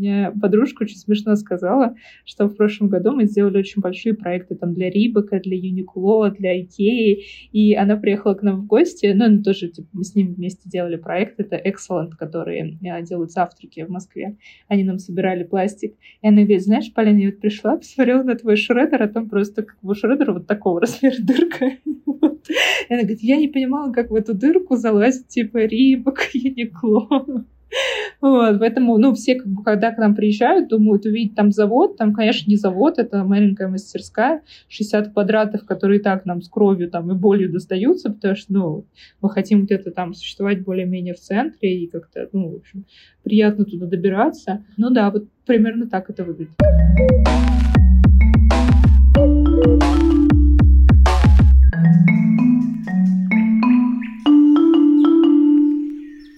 меня подружка очень смешно сказала, что в прошлом году мы сделали очень большие проекты там для Рибака, для Юникло, для Икеи, и она приехала к нам в гости, ну, она тоже, типа, мы с ними вместе делали проект, это Excellent, которые а, делают завтраки в Москве. Они нам собирали пластик. И она говорит, знаешь, Полина, я вот пришла, посмотрела на твой шредер, а там просто как бы шредер вот такого размера дырка. И она говорит, я не понимала, как в эту дырку залазит типа Рибак, Юникло. Вот, поэтому, ну, все, как бы, когда к нам приезжают, думают увидеть там завод. Там, конечно, не завод, это маленькая мастерская, 60 квадратов, которые так нам с кровью там и болью достаются, потому что, ну, мы хотим где-то там существовать более-менее в центре и как-то, ну, в общем, приятно туда добираться. Ну да, вот примерно так это выглядит.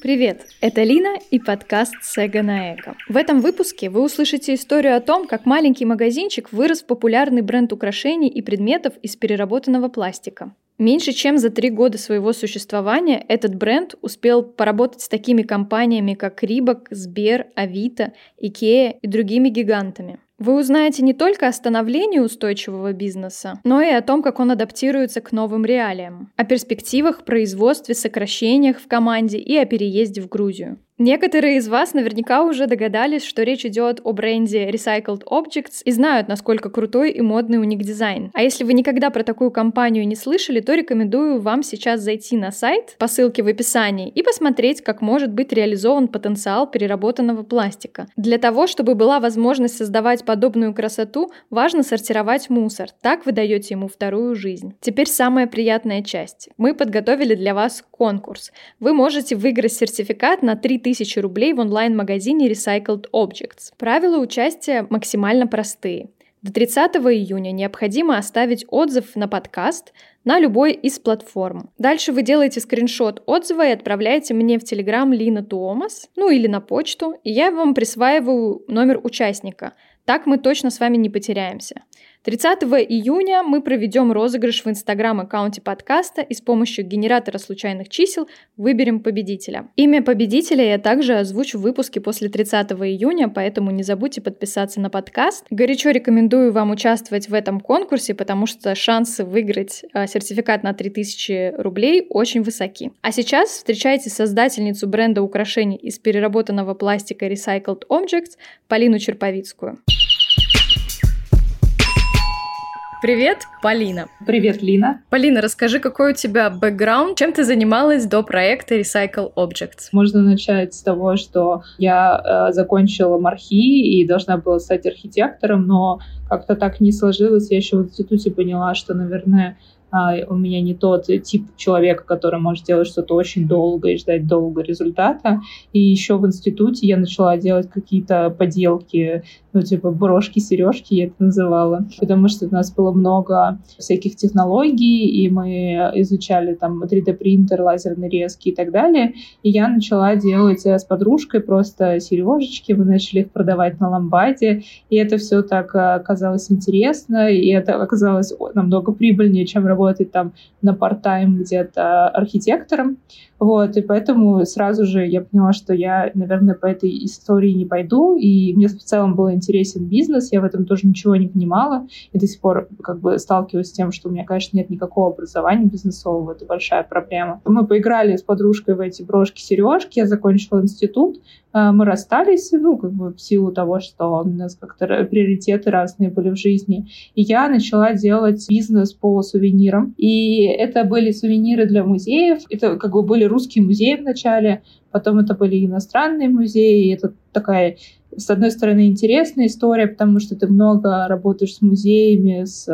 Привет, это Лина и подкаст Сега на Эко. В этом выпуске вы услышите историю о том, как маленький магазинчик вырос в популярный бренд украшений и предметов из переработанного пластика. Меньше чем за три года своего существования этот бренд успел поработать с такими компаниями, как Рибок, Сбер, Авито, Икея и другими гигантами. Вы узнаете не только о становлении устойчивого бизнеса, но и о том, как он адаптируется к новым реалиям, о перспективах, производстве, сокращениях в команде и о переезде в Грузию. Некоторые из вас наверняка уже догадались, что речь идет о бренде Recycled Objects и знают, насколько крутой и модный у них дизайн. А если вы никогда про такую компанию не слышали, то рекомендую вам сейчас зайти на сайт по ссылке в описании и посмотреть, как может быть реализован потенциал переработанного пластика. Для того, чтобы была возможность создавать подобную красоту, важно сортировать мусор. Так вы даете ему вторую жизнь. Теперь самая приятная часть. Мы подготовили для вас конкурс. Вы можете выиграть сертификат на 3000 тысячи рублей в онлайн-магазине Recycled Objects. Правила участия максимально простые. До 30 июня необходимо оставить отзыв на подкаст на любой из платформ. Дальше вы делаете скриншот отзыва и отправляете мне в Telegram Лина Туомас, ну или на почту, и я вам присваиваю номер участника. Так мы точно с вами не потеряемся. 30 июня мы проведем розыгрыш в инстаграм-аккаунте подкаста и с помощью генератора случайных чисел выберем победителя. Имя победителя я также озвучу в выпуске после 30 июня, поэтому не забудьте подписаться на подкаст. Горячо рекомендую вам участвовать в этом конкурсе, потому что шансы выиграть а, сертификат на 3000 рублей очень высоки. А сейчас встречайте создательницу бренда украшений из переработанного пластика Recycled Objects Полину Черповицкую. Привет, Полина. Привет, Лина. Полина, расскажи, какой у тебя бэкграунд, чем ты занималась до проекта Recycle Objects? Можно начать с того, что я э, закончила мархи и должна была стать архитектором, но как-то так не сложилось. Я еще в институте поняла, что, наверное, у меня не тот тип человека, который может делать что-то очень долго и ждать долго результата. И еще в институте я начала делать какие-то поделки, ну, типа брошки, сережки я это называла, потому что у нас было много всяких технологий, и мы изучали там 3D-принтер, лазерные резки и так далее. И я начала делать с подружкой просто сережечки, мы начали их продавать на ламбаде, и это все так оказалось интересно, и это оказалось намного прибыльнее, чем работать работать там на part-time где-то архитектором. Вот, и поэтому сразу же я поняла, что я, наверное, по этой истории не пойду, и мне в целом был интересен бизнес, я в этом тоже ничего не понимала, и до сих пор как бы сталкиваюсь с тем, что у меня, конечно, нет никакого образования бизнесового, это большая проблема. Мы поиграли с подружкой в эти брошки-сережки, я закончила институт, а, мы расстались, ну, как бы в силу того, что у нас как-то приоритеты разные были в жизни. И я начала делать бизнес по сувенирам. И это были сувениры для музеев. Это как бы были русские музеи вначале, потом это были иностранные музеи. И это такая, с одной стороны, интересная история, потому что ты много работаешь с музеями, с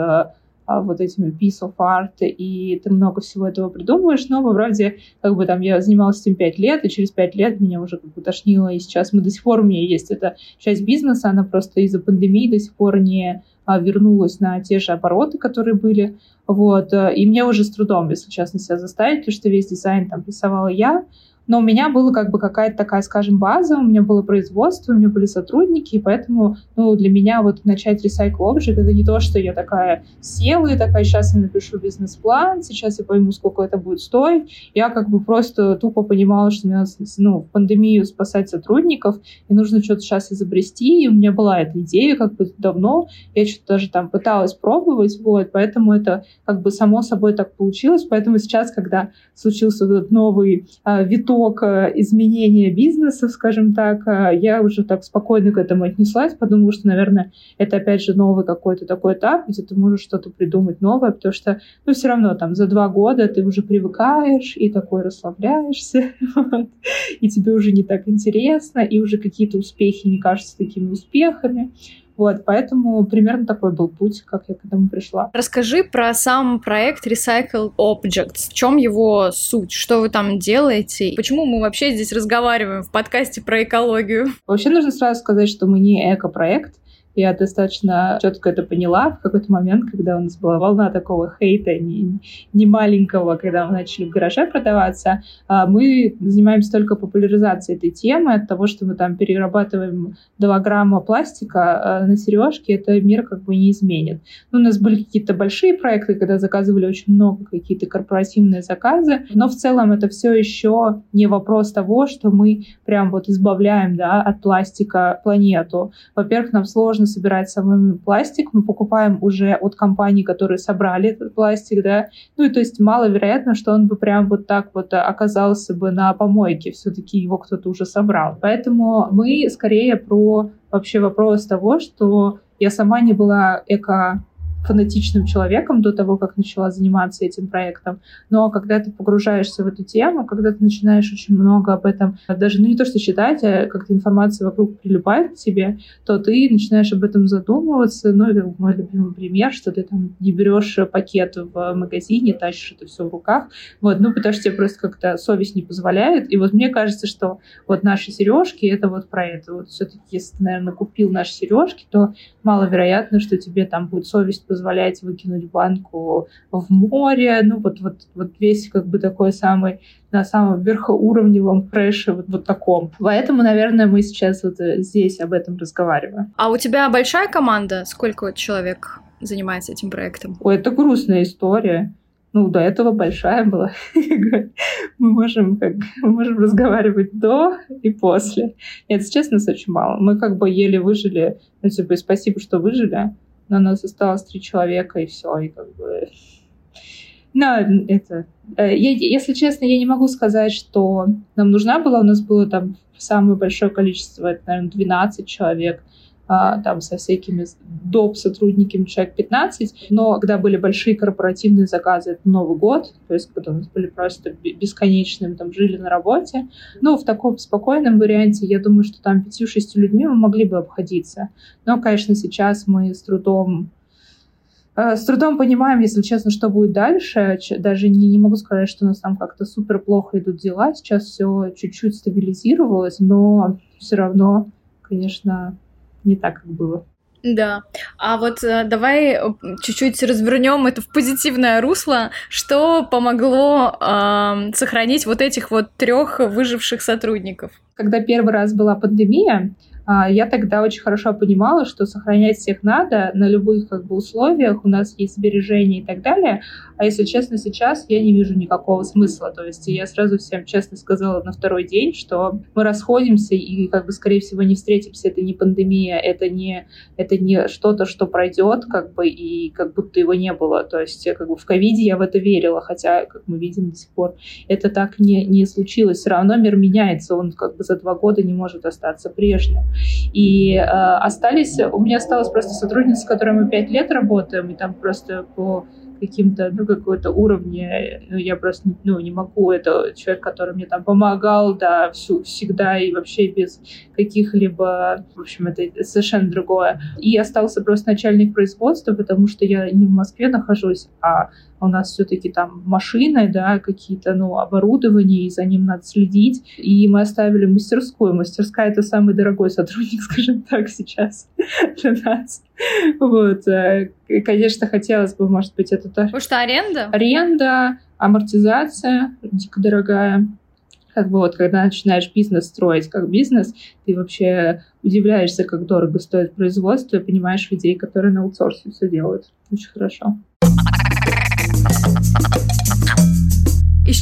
а, вот этими piece of art, и ты много всего этого придумываешь, но вроде как бы там я занималась этим пять лет, и через пять лет меня уже как бы тошнило, и сейчас мы до сих пор, у меня есть эта часть бизнеса, она просто из-за пандемии до сих пор не а, вернулась на те же обороты, которые были, вот, и мне уже с трудом, если честно, себя заставить, потому что весь дизайн там рисовала я, но у меня была как бы какая-то такая, скажем, база, у меня было производство, у меня были сотрудники, и поэтому, ну, для меня вот начать Recycle Object это не то, что я такая села и такая, сейчас я напишу бизнес-план, сейчас я пойму, сколько это будет стоить. Я как бы просто тупо понимала, что мне надо, ну, в пандемию спасать сотрудников, и нужно что-то сейчас изобрести, и у меня была эта идея как бы давно, я что-то даже там пыталась пробовать, вот, поэтому это как бы само собой так получилось, поэтому сейчас, когда случился этот новый а, виток а, изменения бизнеса, скажем так, а, я уже так спокойно к этому отнеслась, подумала, что, наверное, это опять же новый какой-то такой этап, где ты можешь что-то придумать новое, потому что, ну, все равно там за два года ты уже привыкаешь и такой расслабляешься, и тебе уже не так интересно, и уже какие-то успехи не кажутся такими успехами. Вот, поэтому примерно такой был путь, как я к этому пришла. Расскажи про сам проект Recycle Objects. В чем его суть? Что вы там делаете? Почему мы вообще здесь разговариваем в подкасте про экологию? Вообще нужно сразу сказать, что мы не эко-проект. Я достаточно четко это поняла в какой-то момент, когда у нас была волна такого хейта не, не маленького, когда мы начали в гараже продаваться. А мы занимаемся только популяризацией этой темы, от того, что мы там перерабатываем 2 грамма пластика а на сережки, это мир как бы не изменит. Ну, у нас были какие-то большие проекты, когда заказывали очень много какие-то корпоративные заказы, но в целом это все еще не вопрос того, что мы прям вот избавляем да, от пластика планету. Во-первых, нам сложно собирать самим пластик, мы покупаем уже от компаний, которые собрали этот пластик, да, ну и то есть маловероятно, что он бы прям вот так вот оказался бы на помойке, все-таки его кто-то уже собрал. Поэтому мы скорее про вообще вопрос того, что я сама не была эко фанатичным человеком до того, как начала заниматься этим проектом. Но когда ты погружаешься в эту тему, когда ты начинаешь очень много об этом, даже ну, не то что читать, а как-то информация вокруг прилипает к тебе, то ты начинаешь об этом задумываться. Ну, это мой любимый пример, что ты там не берешь пакет в магазине, тащишь это все в руках. Вот, ну, потому что тебе просто как-то совесть не позволяет. И вот мне кажется, что вот наши сережки это вот про это. Вот все-таки, если ты, наверное, купил наши сережки, то маловероятно, что тебе там будет совесть позволять выкинуть банку в море. Ну, вот, вот, вот весь как бы такой самый на самом верхоуровневом фреше, вот, вот таком. Поэтому, наверное, мы сейчас вот э, здесь об этом разговариваем. А у тебя большая команда? Сколько человек занимается этим проектом? Ой, это грустная история. Ну, до этого большая была. мы можем как мы можем разговаривать до и после. Нет, честно, нас очень мало. Мы как бы еле выжили. Ну, типа, спасибо, что выжили но нас осталось три человека, и все, и как бы... Ну, это... Э, я, если честно, я не могу сказать, что нам нужна была. У нас было там самое большое количество, это, наверное, 12 человек там со всякими доп. сотрудниками человек 15, но когда были большие корпоративные заказы, это Новый год, то есть когда у нас были просто бесконечные, мы там жили на работе, ну, в таком спокойном варианте, я думаю, что там 5-6 людьми мы могли бы обходиться. Но, конечно, сейчас мы с трудом э, с трудом понимаем, если честно, что будет дальше. Даже не, не могу сказать, что у нас там как-то супер плохо идут дела. Сейчас все чуть-чуть стабилизировалось, но все равно, конечно, не так, как было. Да. А вот э, давай э, чуть-чуть развернем это в позитивное русло. Что помогло э, сохранить вот этих вот трех выживших сотрудников? Когда первый раз была пандемия, я тогда очень хорошо понимала, что сохранять всех надо на любых как бы, условиях, у нас есть сбережения и так далее. А если честно, сейчас я не вижу никакого смысла. То есть я сразу всем честно сказала на второй день, что мы расходимся и, как бы, скорее всего, не встретимся. Это не пандемия, это не, это не что-то, что пройдет, как бы, и как будто его не было. То есть, как бы, в ковиде я в это верила, хотя, как мы видим до сих пор, это так не, не случилось. Все равно мир меняется, он как бы за два года не может остаться прежним. И э, остались, у меня осталась просто сотрудница, с которой мы пять лет работаем, и там просто по каким-то, ну, какой-то уровне, ну, я просто, ну, не могу, это человек, который мне там помогал, да, всю, всегда и вообще без каких-либо, в общем, это совершенно другое. И остался просто начальник производства, потому что я не в Москве нахожусь, а у нас все-таки там машины, да, какие-то, ну, оборудование, и за ним надо следить. И мы оставили мастерскую. Мастерская — это самый дорогой сотрудник, скажем так, сейчас для нас. Вот. Э, конечно, хотелось бы, может быть, это тоже... Потому что аренда? Аренда, амортизация дико дорогая. как бы вот когда начинаешь бизнес строить как бизнес, ты вообще удивляешься, как дорого стоит производство, и понимаешь людей, которые на аутсорсе все делают. Очень хорошо.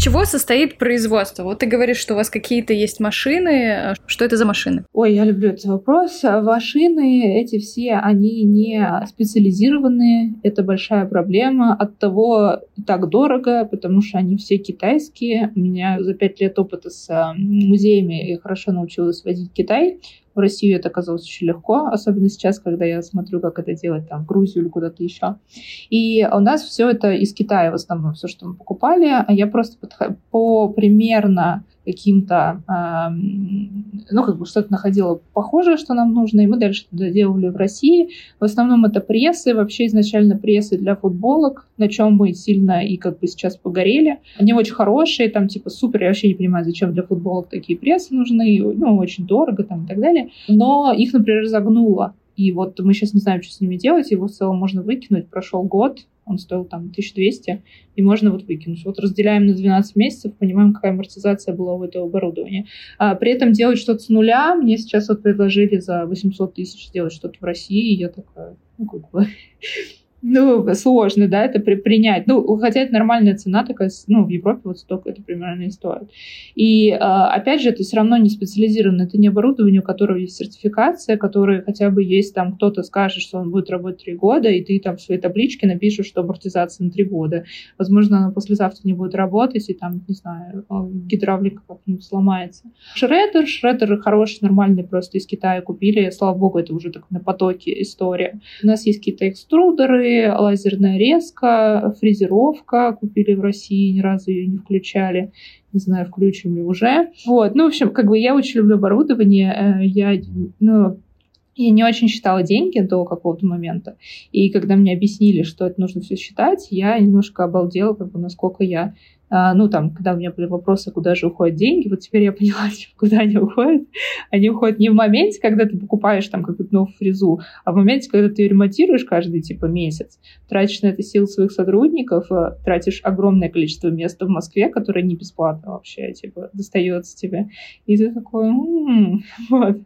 Чего состоит производство? Вот ты говоришь, что у вас какие-то есть машины. Что это за машины? Ой, я люблю этот вопрос. Машины эти все, они не специализированные. Это большая проблема. От того так дорого, потому что они все китайские. У меня за пять лет опыта с музеями я хорошо научилась возить Китай. В Россию это оказалось очень легко, особенно сейчас, когда я смотрю, как это делать там в Грузию или куда-то еще. И у нас все это из Китая в основном, все, что мы покупали. А я просто по примерно каким-то, э, ну, как бы что-то находила похожее, что нам нужно, и мы дальше это делали в России. В основном это прессы, вообще изначально прессы для футболок, на чем мы сильно и как бы сейчас погорели. Они очень хорошие, там типа супер, я вообще не понимаю, зачем для футболок такие прессы нужны, ну, очень дорого там и так далее. Но их, например, загнуло. И вот мы сейчас не знаем, что с ними делать, его в целом можно выкинуть. Прошел год, он стоил там 1200, и можно вот выкинуть. Вот разделяем на 12 месяцев, понимаем, какая амортизация была у этого оборудования. А при этом делать что-то с нуля, мне сейчас вот предложили за 800 тысяч сделать что-то в России, и я такая, ну как бы ну, сложно, да, это при, принять. Ну, хотя это нормальная цена такая, ну, в Европе вот столько это примерно и стоит. И, э, опять же, это все равно не специализировано, это не оборудование, у которого есть сертификация, которое хотя бы есть там кто-то скажет, что он будет работать три года, и ты там в своей табличке напишешь, что амортизация на три года. Возможно, она послезавтра не будет работать, и там, не знаю, э, гидравлика как-нибудь сломается. Шредер, шредер хороший, нормальный, просто из Китая купили, слава богу, это уже так на потоке история. У нас есть какие-то экструдеры, лазерная резка, фрезеровка. Купили в России, ни разу ее не включали. Не знаю, включим ли уже. Вот. Ну, в общем, как бы я очень люблю оборудование. Э, я, ну, я не очень считала деньги до какого-то момента. И когда мне объяснили, что это нужно все считать, я немножко обалдела, как бы, насколько я ну, там, когда у меня были вопросы, куда же уходят деньги, вот теперь я поняла, типа, куда они уходят. Они уходят не в моменте, когда ты покупаешь там какую-то новую фрезу, а в моменте, когда ты ее ремонтируешь каждый, типа, месяц, тратишь на это сил своих сотрудников, э, тратишь огромное количество места в Москве, которое не бесплатно вообще, типа, достается тебе. И ты такой, м-м-м", вот.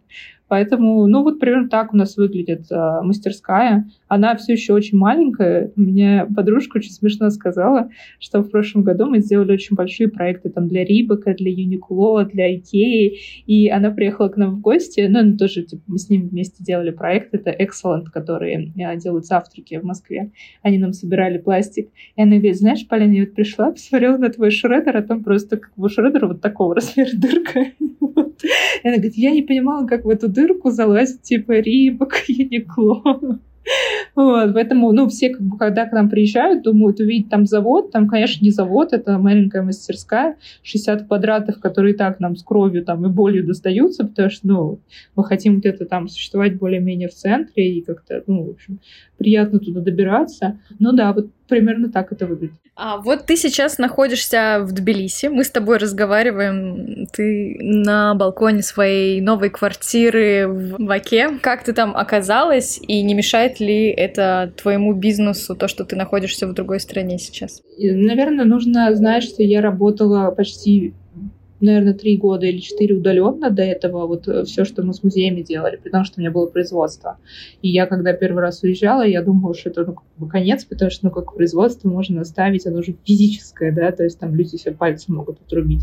Поэтому, ну вот примерно так у нас выглядит э, мастерская. Она все еще очень маленькая. У меня подружка очень смешно сказала, что в прошлом году мы сделали очень большие проекты там для Рибака, для Юникло, для Икеи. И она приехала к нам в гости. Ну, она тоже, типа, мы с ним вместе делали проект. Это Excellent, которые э, делают завтраки в Москве. Они нам собирали пластик. И она говорит, знаешь, Полина, я вот пришла, посмотрела на твой шредер, а там просто как бы шредер вот такого размера дырка. И она говорит, я не понимала, как в эту дырку залазит типа Рибок, Юникло. Вот, поэтому, ну, все, как бы, когда к нам приезжают, думают увидеть там завод. Там, конечно, не завод, это маленькая мастерская, 60 квадратов, которые так нам с кровью там и болью достаются, потому что, ну, мы хотим где-то там существовать более-менее в центре и как-то, ну, в общем, приятно туда добираться. Ну да, вот примерно так это выглядит. А вот ты сейчас находишься в Тбилиси, мы с тобой разговариваем, ты на балконе своей новой квартиры в Ваке. Как ты там оказалась и не мешает ли это твоему бизнесу, то, что ты находишься в другой стране сейчас? Наверное, нужно знать, что я работала почти наверное, три года или четыре удаленно до этого, вот э, все, что мы с музеями делали, потому что у меня было производство. И я, когда первый раз уезжала, я думала, что это, ну, как бы конец, потому что, ну, как производство можно оставить, оно же физическое, да, то есть там люди себе пальцы могут отрубить.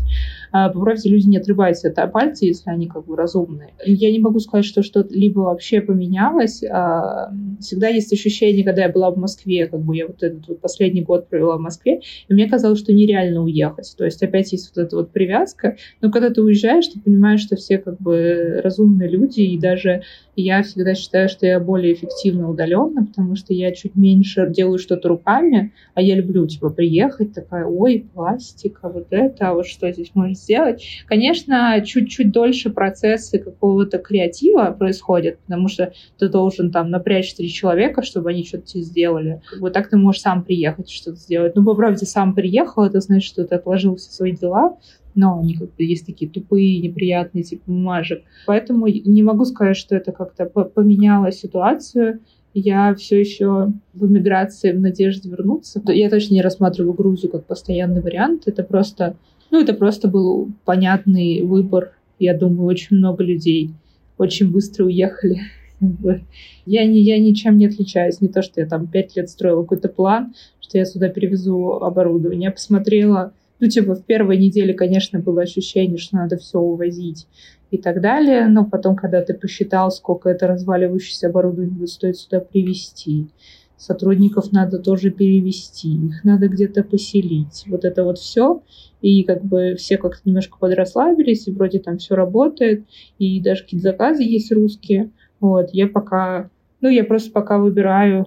А, по люди не отрубают себе пальцы, если они как бы разумные. Я не могу сказать, что что-либо вообще поменялось. А, всегда есть ощущение, когда я была в Москве, как бы я вот этот вот последний год провела в Москве, и мне казалось, что нереально уехать. То есть опять есть вот эта вот привязка, редко. Но когда ты уезжаешь, ты понимаешь, что все как бы разумные люди, и даже я всегда считаю, что я более эффективно удаленно, потому что я чуть меньше делаю что-то руками, а я люблю, типа, приехать, такая, ой, пластика, вот это, а вот что здесь можно сделать. Конечно, чуть-чуть дольше процессы какого-то креатива происходят, потому что ты должен там напрячь три человека, чтобы они что-то тебе сделали. Вот так ты можешь сам приехать что-то сделать. Ну, по правде, сам приехал, это значит, что ты отложил все свои дела, но они как бы есть такие тупые, неприятные типа бумажек. Поэтому не могу сказать, что это как-то поменяло ситуацию. Я все еще в эмиграции в надежде вернуться. Я точно не рассматриваю Грузию как постоянный вариант. Это просто Ну, это просто был понятный выбор. Я думаю, очень много людей очень быстро уехали. Я, не, я ничем не отличаюсь. Не то, что я там пять лет строила какой-то план, что я сюда перевезу оборудование. Я посмотрела, ну, типа, в первой неделе, конечно, было ощущение, что надо все увозить и так далее. Но потом, когда ты посчитал, сколько это разваливающееся оборудование стоить сюда привезти, сотрудников надо тоже перевести, их надо где-то поселить. Вот это вот все. И как бы все как-то немножко подрасслабились, и вроде там все работает, и даже какие-то заказы есть русские. Вот, я пока, ну, я просто пока выбираю,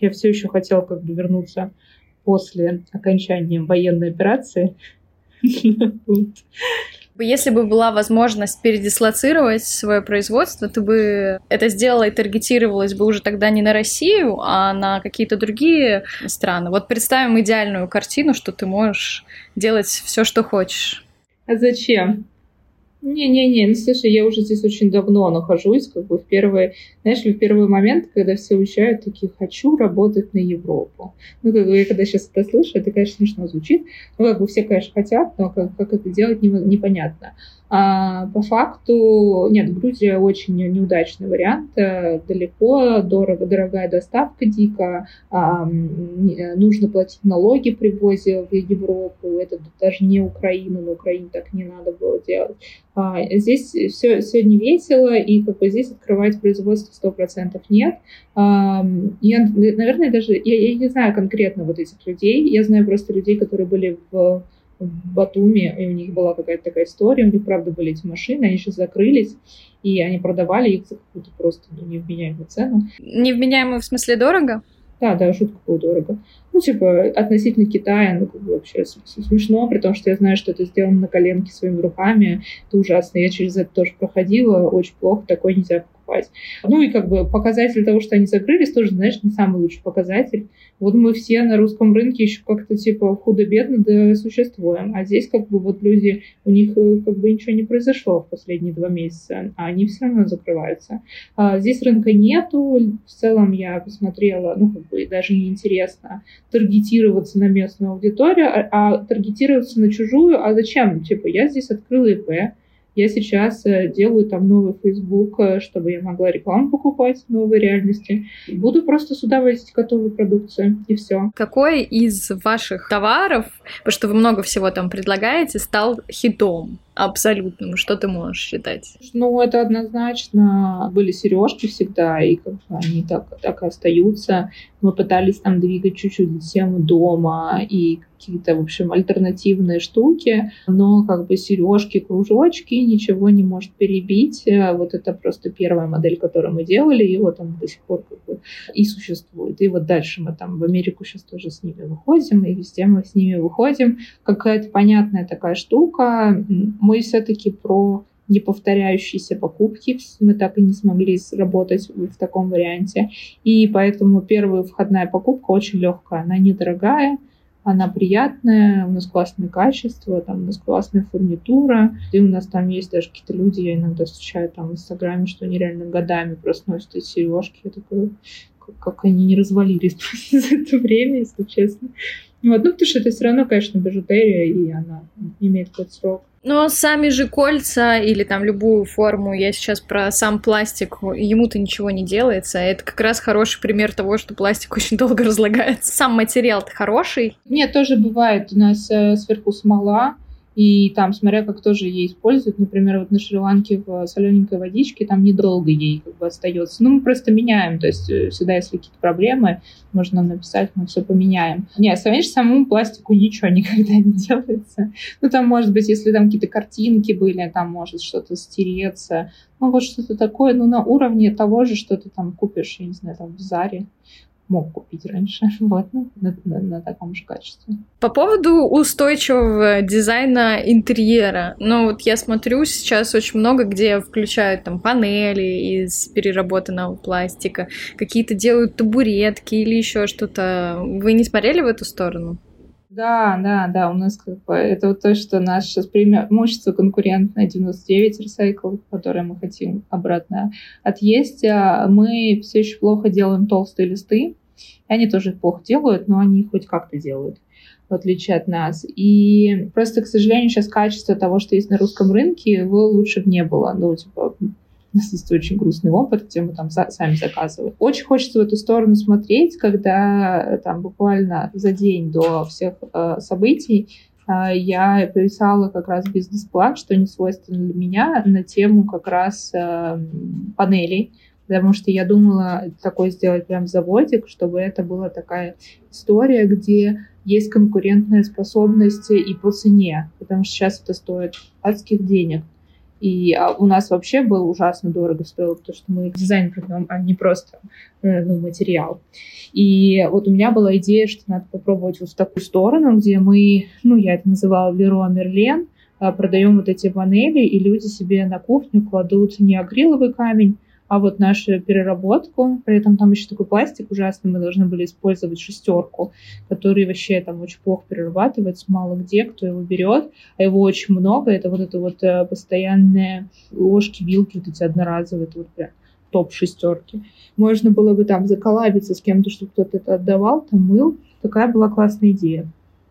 я все еще хотела как бы вернуться после окончания военной операции. Если бы была возможность передислоцировать свое производство, ты бы это сделала и таргетировалась бы уже тогда не на Россию, а на какие-то другие страны. Вот представим идеальную картину, что ты можешь делать все, что хочешь. А зачем? Не-не-не, ну слушай, я уже здесь очень давно нахожусь, как бы в первый, знаешь, в первый момент, когда все уезжают, такие, хочу работать на Европу. Ну, как бы я когда сейчас это слышу, это, конечно, смешно звучит, ну, как бы все, конечно, хотят, но как, как это делать, непонятно. А по факту, нет, Грузия очень неудачный вариант. Э, далеко, дорого, дорогая доставка дико. А, э, нужно платить налоги при ввозе в Европу. Это даже не Украина, на Украине так не надо было делать. А, здесь все, все не весело, и как бы здесь открывать производство 100% нет. А, я, наверное, даже, я, я не знаю конкретно вот этих людей, я знаю просто людей, которые были в в Батуми, и у них была какая-то такая история, у них, правда, были эти машины, они сейчас закрылись, и они продавали их за какую-то просто ну, невменяемую цену. Невменяемую в смысле дорого? Да, да, жутко было дорого. Ну, типа, относительно Китая, ну, как бы вообще смешно, при том, что я знаю, что это сделано на коленке своими руками. Это ужасно. Я через это тоже проходила. Очень плохо. Такое нельзя покупать. Ну, и как бы показатель того, что они закрылись, тоже, знаешь, не самый лучший показатель. Вот мы все на русском рынке еще как-то типа худо-бедно да существуем. А здесь как бы вот люди, у них э, как бы ничего не произошло в последние два месяца, а они все равно закрываются. А здесь рынка нету. В целом я посмотрела, ну как бы даже неинтересно таргетироваться на местную аудиторию, а, а таргетироваться на чужую. А зачем? Типа я здесь открыла ИП, я сейчас э, делаю там новый Facebook, э, чтобы я могла рекламу покупать в новой реальности. Буду просто сюда возить готовую продукцию, и все. Какой из ваших товаров, потому что вы много всего там предлагаете, стал хитом? Абсолютным? Что ты можешь считать? Ну, это однозначно. Были сережки всегда, и как бы они так, так и остаются. Мы пытались там двигать чуть-чуть тему дома и какие-то, в общем, альтернативные штуки, но как бы сережки, кружочки ничего не может перебить. Вот это просто первая модель, которую мы делали, и вот он до сих пор как бы и существует. И вот дальше мы там в Америку сейчас тоже с ними выходим, и везде мы с ними выходим. Какая-то понятная такая штука мы все-таки про неповторяющиеся покупки. Мы так и не смогли работать в таком варианте. И поэтому первая входная покупка очень легкая. Она недорогая, она приятная, у нас классное качество, там у нас классная фурнитура, и у нас там есть даже какие-то люди, я иногда встречаю там в Инстаграме, что они реально годами просто носят эти сережки. Я такой, как, как они не развалились за это время, если честно. Вот, ну, потому что это все равно, конечно, бижутерия, и она имеет какой-то срок. Но сами же кольца или там любую форму, я сейчас про сам пластик, ему-то ничего не делается. Это как раз хороший пример того, что пластик очень долго разлагается. Сам материал-то хороший. Нет, тоже бывает. У нас э, сверху смола, и там, смотря как тоже ей используют, например, вот на Шри-Ланке в солененькой водичке, там недолго ей как бы остается. Ну, мы просто меняем, то есть э, всегда, если какие-то проблемы, можно написать, мы все поменяем. Нет, конечно, самому пластику ничего никогда не делается. Ну, там, может быть, если там какие-то картинки были, там может что-то стереться, ну, вот что-то такое, ну, на уровне того же, что ты там купишь, я не знаю, там в Заре мог купить раньше, вот, ну, на, на, на таком же качестве. По поводу устойчивого дизайна интерьера, ну вот я смотрю сейчас очень много, где включают там панели из переработанного пластика, какие-то делают табуретки или еще что-то. Вы не смотрели в эту сторону? Да, да, да, у нас как бы это вот то, что наше преимущество конкурентное 99 Recycle, которое мы хотим обратно отъесть. А мы все еще плохо делаем толстые листы, И они тоже плохо делают, но они хоть как-то делают в отличие от нас. И просто, к сожалению, сейчас качество того, что есть на русском рынке, его лучше бы не было. Ну, типа, есть очень грустный опыт, где мы там за, сами заказываем. Очень хочется в эту сторону смотреть, когда э, там буквально за день до всех э, событий э, я писала как раз бизнес-план, что не свойственно для меня, на тему как раз э, панелей, потому что я думала такое сделать прям заводик, чтобы это была такая история, где есть конкурентная способность и по цене, потому что сейчас это стоит адских денег. И а у нас вообще было ужасно дорого стоило, потому что мы дизайн продаем, а не просто э, ну, материал. И вот у меня была идея, что надо попробовать вот в такую сторону, где мы, ну, я это называла Леруа Мерлен, продаем вот эти панели, и люди себе на кухню кладут не акриловый камень, а вот нашу переработку, при этом там еще такой пластик ужасный, мы должны были использовать шестерку, который вообще там очень плохо перерабатывается, мало где, кто его берет, а его очень много, это вот это вот э, постоянные ложки, вилки, вот эти одноразовые, это вот прям топ шестерки. Можно было бы там заколабиться с кем-то, чтобы кто-то это отдавал, там мыл. Такая была классная идея.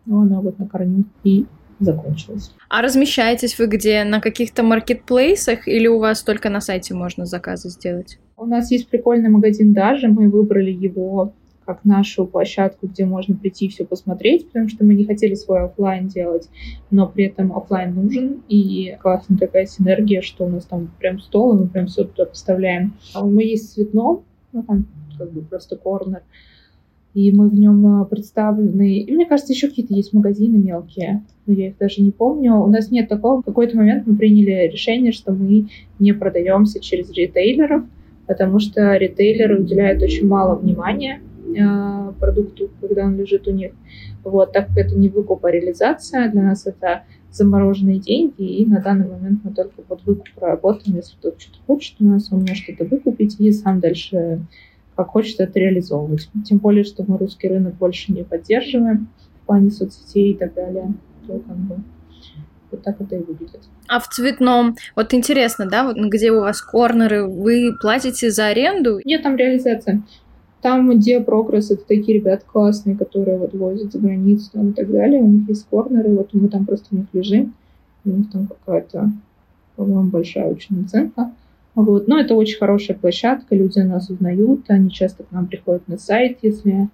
Но она вот на корню и закончилась. А размещаетесь вы где? На каких-то маркетплейсах или у вас только на сайте можно заказы сделать? У нас есть прикольный магазин даже, мы выбрали его как нашу площадку, где можно прийти и все посмотреть, потому что мы не хотели свой офлайн делать, но при этом офлайн нужен, и классная такая синергия, что у нас там прям стол, и мы прям все туда поставляем. А мы есть в цветном, ну там как бы просто корнер, и мы в нем а, представлены. И мне кажется, еще какие-то есть магазины мелкие, но я их даже не помню. У нас нет такого. В какой-то момент мы приняли решение, что мы не продаемся через ритейлеров, потому что ритейлеры уделяют очень мало внимания э, продукту, когда он лежит у них. Вот, так как это не выкуп, а реализация, для нас это замороженные деньги, и на данный момент мы только под выкуп работаем, если кто-то что-то хочет у нас, он может что-то выкупить и сам дальше как хочет это реализовывать. Тем более, что мы русский рынок больше не поддерживаем в плане соцсетей и так далее. То как бы вот так это и выглядит. А в цветном, вот интересно, да, вот где у вас корнеры, вы платите за аренду? Нет, там реализация. Там, где прогресс, это такие ребята классные, которые вот возят за границу там, и так далее. У них есть корнеры, вот мы там просто в них лежим. У них там какая-то, по-моему, большая очень оценка. Вот. Но это очень хорошая площадка, люди нас узнают, они часто к нам приходят на сайт, если...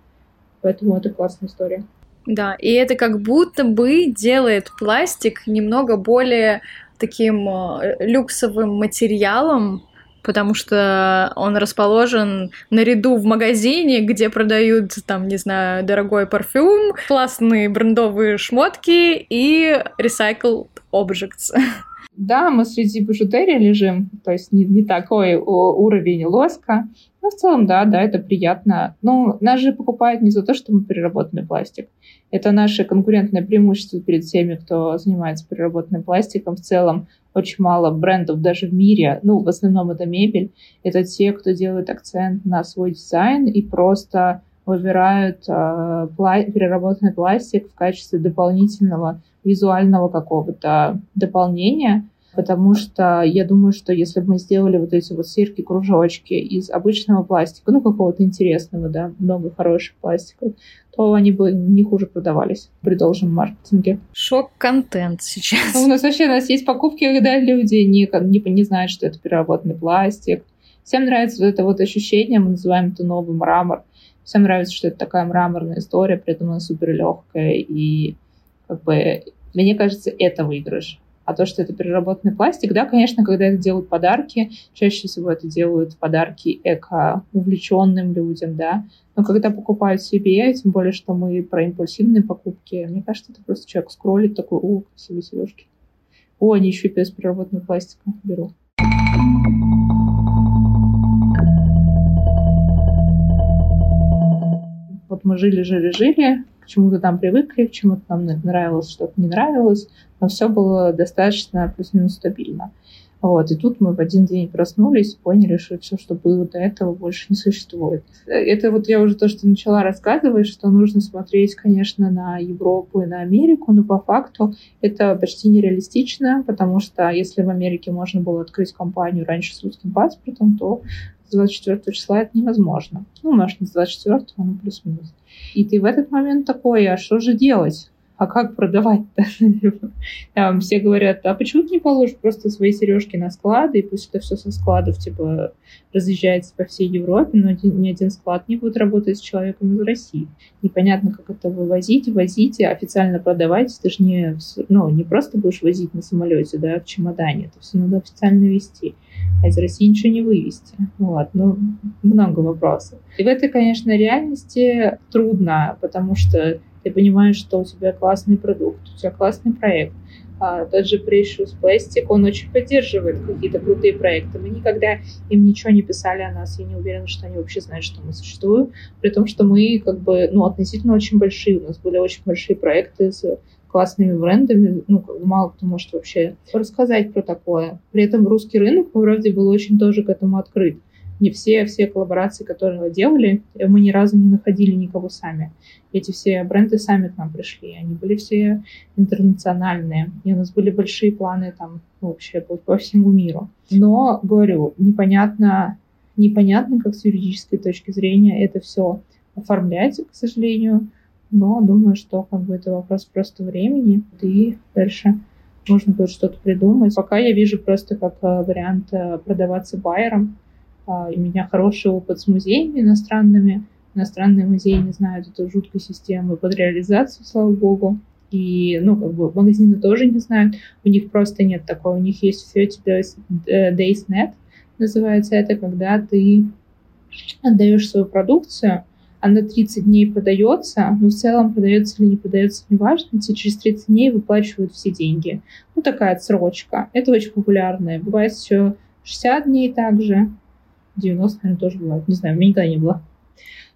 Поэтому это классная история. Да, и это как будто бы делает пластик немного более таким э, люксовым материалом, потому что он расположен наряду в магазине, где продают, там, не знаю, дорогой парфюм, классные брендовые шмотки и recycled objects. Да, мы среди бижутерии лежим, то есть не, не такой уровень лоска. Но в целом, да, да, это приятно. Но нас же покупают не за то, что мы переработанный пластик. Это наше конкурентное преимущество перед всеми, кто занимается переработанным пластиком. В целом, очень мало брендов даже в мире, ну, в основном это мебель. Это те, кто делает акцент на свой дизайн и просто выбирают э, пла- переработанный пластик в качестве дополнительного визуального какого-то дополнения, потому что я думаю, что если бы мы сделали вот эти вот серьги, кружочки из обычного пластика, ну, какого-то интересного, да, много хороших пластиков, то они бы не хуже продавались при должном маркетинге. Шок-контент сейчас. У нас вообще у нас есть покупки, когда люди не, не, не знают, что это переработанный пластик. Всем нравится вот это вот ощущение, мы называем это новый мрамор. Всем нравится, что это такая мраморная история, при этом она супер легкая и как бы, мне кажется, это выигрыш. А то, что это переработанный пластик, да, конечно, когда это делают подарки, чаще всего это делают подарки эко-увлеченным людям, да. Но когда покупают себе, тем более, что мы про импульсивные покупки, мне кажется, это просто человек скроллит такой, о, красивые сережки. О, они еще и без переработанного пластика беру. Вот мы жили, жили, жили, чему-то там привыкли, к чему-то нам нравилось, что-то не нравилось, но все было достаточно плюс-минус стабильно. Вот, и тут мы в один день проснулись поняли, что все, что было до этого, больше не существует. Это вот я уже то, что начала рассказывать, что нужно смотреть, конечно, на Европу и на Америку, но по факту это почти нереалистично, потому что если в Америке можно было открыть компанию раньше с русским паспортом, то с 24 числа это невозможно. Ну, может, не с 24, но плюс-минус. И ты в этот момент такой, а что же делать? А как продавать-то? Все говорят, а почему ты не положишь просто свои сережки на склады, и пусть это все со складов, типа, разъезжается по всей Европе, но ни один склад не будет работать с человеком из России. Непонятно, как это вывозить, возить, официально продавать. Ты же не, ну, не просто будешь возить на самолете, да, в чемодане. Это все надо официально вести. А из России ничего не вывести. Вот, ну, много вопросов. И в этой, конечно, реальности трудно, потому что ты понимаешь, что у тебя классный продукт, у тебя классный проект. А, тот же Precious Plastic, он очень поддерживает какие-то крутые проекты. Мы никогда им ничего не писали о нас, я не уверена, что они вообще знают, что мы существуем, при том, что мы как бы, ну, относительно очень большие, у нас были очень большие проекты с классными брендами, ну, мало кто может вообще рассказать про такое. При этом русский рынок, правде, был очень тоже к этому открыт не все, все коллаборации, которые мы делали, мы ни разу не находили никого сами. Эти все бренды сами к нам пришли. Они были все интернациональные. И у нас были большие планы там вообще по, по всему миру. Но, говорю, непонятно, непонятно, как с юридической точки зрения это все оформлять, к сожалению. Но думаю, что как бы это вопрос просто времени. И дальше можно будет что-то придумать. Пока я вижу просто как э, вариант э, продаваться байером, у меня хороший опыт с музеями иностранными. Иностранные музеи не знают эту жуткую систему под реализацию, слава богу. И, ну, как бы магазины тоже не знают. У них просто нет такого. У них есть 30 days, э, days net, называется это, когда ты отдаешь свою продукцию, она 30 дней продается, но в целом продается или не продается, неважно, тебе через 30 дней выплачивают все деньги. Ну, такая отсрочка. Это очень популярная. Бывает еще 60 дней также. 90, наверное, тоже бывает. Не знаю, у меня никогда не было.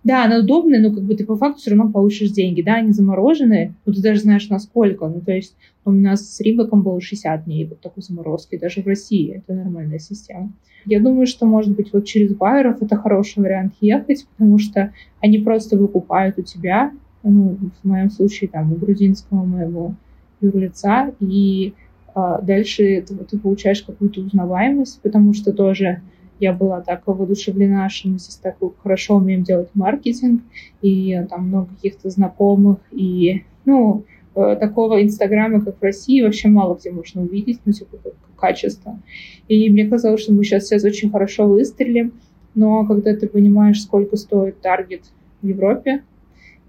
Да, она удобная, но как бы ты по факту все равно получишь деньги. Да, они замороженные, но ты даже знаешь, насколько. Ну, то есть у нас с Рибаком было 60 дней вот такой заморозки, даже в России. Это нормальная система. Я думаю, что, может быть, вот через байеров это хороший вариант ехать, потому что они просто выкупают у тебя, ну, в моем случае, там, у грузинского моего юрлица, и а, дальше ты, ты получаешь какую-то узнаваемость, потому что тоже я была так воодушевлена, что мы здесь так хорошо умеем делать маркетинг, и там много каких-то знакомых, и, ну, э, такого Инстаграма, как в России, вообще мало где можно увидеть, ну, типа, как качество. И мне казалось, что мы сейчас сейчас очень хорошо выстрелим, но когда ты понимаешь, сколько стоит таргет в Европе,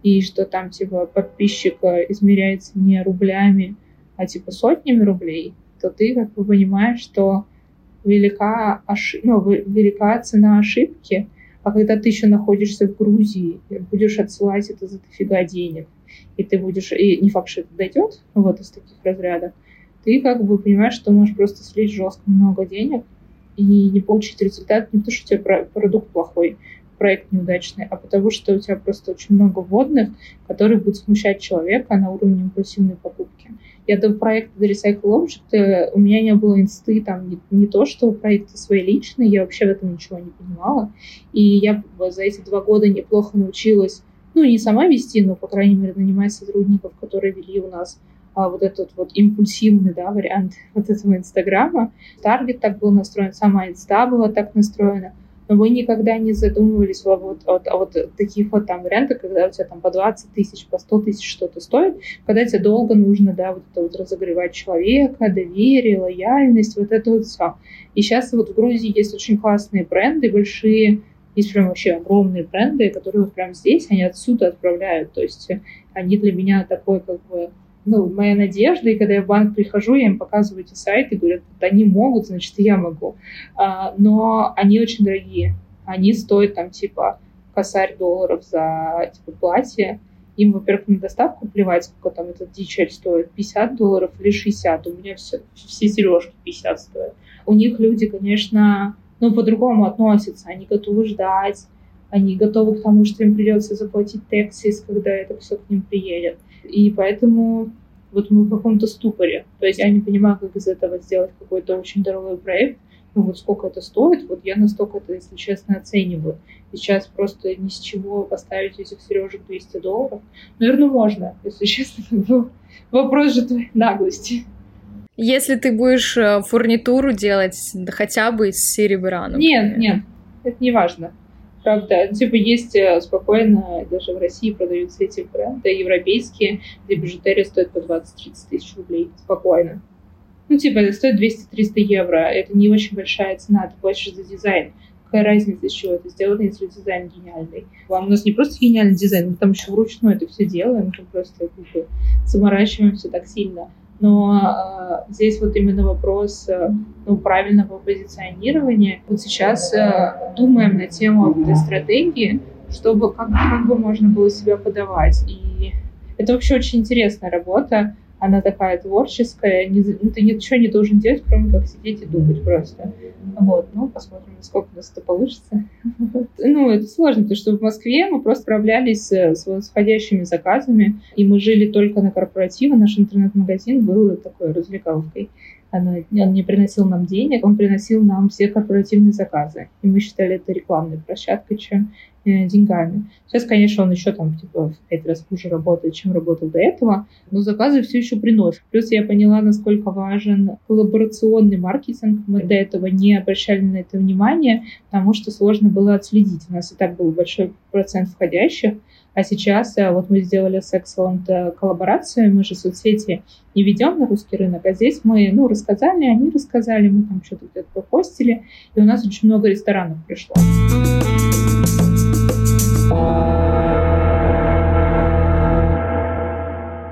и что там, типа, подписчик измеряется не рублями, а, типа, сотнями рублей, то ты как бы понимаешь, что велика, ошиб... ну, велика цена ошибки, а когда ты еще находишься в Грузии, будешь отсылать это за дофига денег, и ты будешь, и не факт, что это дойдет, вот из таких разрядов, ты как бы понимаешь, что можешь просто слить жестко много денег и не получить результат. Не потому, что у тебя продукт плохой, проект неудачный, а потому что у тебя просто очень много вводных, которые будут смущать человека на уровне импульсивной покупки. Я до проекта Recycle Object у меня не было инсты, там не, не то, что проекты свои личные, я вообще в этом ничего не понимала. И я за эти два года неплохо научилась, ну, не сама вести, но, по крайней мере, нанимать сотрудников, которые вели у нас а, вот этот вот импульсивный, да, вариант вот этого Инстаграма. Таргет так был настроен, сама инста была так настроена но мы никогда не задумывались вот, о, о вот таких вот там вариантах, когда у тебя там по 20 тысяч, по 100 тысяч что-то стоит, когда тебе долго нужно, да, вот это вот разогревать человека, доверие, лояльность, вот это вот все. И сейчас вот в Грузии есть очень классные бренды, большие, есть прям вообще огромные бренды, которые вот прям здесь, они отсюда отправляют, то есть они для меня такой как бы ну, моя надежда, и когда я в банк прихожу, я им показываю эти сайты, говорят, они могут, значит, я могу. А, но они очень дорогие. Они стоят там, типа, косарь долларов за, типа, платье. Им, во-первых, на доставку плевать, сколько там этот дичель стоит, 50 долларов или 60. У меня все, все сережки 50 стоят. У них люди, конечно, ну, по-другому относятся. Они готовы ждать, они готовы к тому, что им придется заплатить тексис, когда это все к ним приедет. И поэтому вот мы в каком-то ступоре. То есть я не понимаю, как из этого сделать какой-то очень дорогой проект. Ну вот сколько это стоит, вот я настолько это, если честно, оцениваю. Сейчас просто ни с чего поставить этих сережек 200 долларов. Наверное, можно, если честно. Вопрос же твоей наглости. Если ты будешь э, фурнитуру делать хотя бы из серебра, например. Нет, нет. это не важно. Правда, ну, типа есть э, спокойно, даже в России продаются эти бренды европейские, где бижутерия стоит по 20-30 тысяч рублей. Спокойно. Ну, типа, это стоит 200-300 евро. Это не очень большая цена. Ты платишь за дизайн. Какая разница, из чего это сделано, если дизайн гениальный? Вам у нас не просто гениальный дизайн, мы там еще вручную это все делаем, мы просто как бы, заморачиваемся так сильно. Но э, здесь вот именно вопрос э, ну, правильного позиционирования. Вот сейчас э, думаем на тему этой стратегии, чтобы как, как бы можно было себя подавать. И это вообще очень интересная работа она такая творческая, не, ну, ты ничего не должен делать, кроме как сидеть и думать просто. Вот, ну, посмотрим, насколько у нас это получится. Ну, это сложно, потому что в Москве мы просто справлялись с восходящими заказами, и мы жили только на корпоративе, наш интернет-магазин был такой развлекаловкой. Он не приносил нам денег, он приносил нам все корпоративные заказы. И мы считали это рекламной площадкой, чем э, деньгами. Сейчас, конечно, он еще там типа в пять раз хуже работает, чем работал до этого, но заказы все еще приносят. Плюс я поняла, насколько важен коллаборационный маркетинг. Мы до этого не обращали на это внимание, потому что сложно было отследить. У нас и так был большой процент входящих, а сейчас э, вот мы сделали с Excellent э, коллаборацию, мы же соцсети не ведем на русский рынок, а здесь мы, ну, рассказали, они рассказали, мы там что-то где-то попостили, и у нас очень много ресторанов пришло.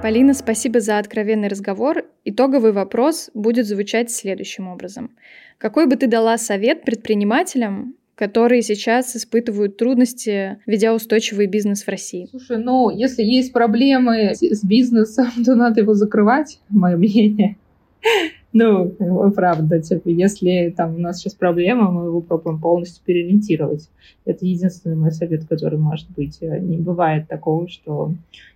Полина, спасибо за откровенный разговор. Итоговый вопрос будет звучать следующим образом. Какой бы ты дала совет предпринимателям, которые сейчас испытывают трудности, ведя устойчивый бизнес в России? Слушай, ну, если есть проблемы с бизнесом, то надо его закрывать, мое мнение. Ну, правда, типа, если там у нас сейчас проблема, мы его пробуем полностью переориентировать. Это единственный мой совет, который может быть. Не бывает такого, что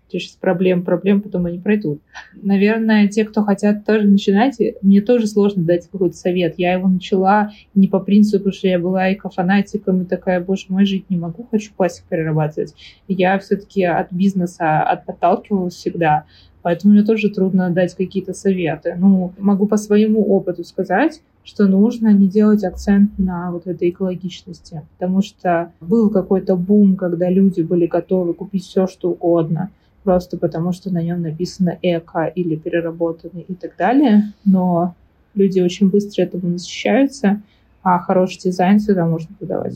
сейчас проблем, проблем, потом они пройдут. Наверное, те, кто хотят тоже начинать, мне тоже сложно дать какой-то совет. Я его начала не по принципу, что я была эко-фанатиком и такая, боже мой, жить не могу, хочу пластик перерабатывать. Я все-таки от бизнеса отталкивалась всегда. Поэтому мне тоже трудно дать какие-то советы. Ну, могу по своему опыту сказать, что нужно не делать акцент на вот этой экологичности, потому что был какой-то бум, когда люди были готовы купить все, что угодно, просто потому что на нем написано эко или переработанный и так далее, но люди очень быстро этому насыщаются, а хороший дизайн всегда можно продавать.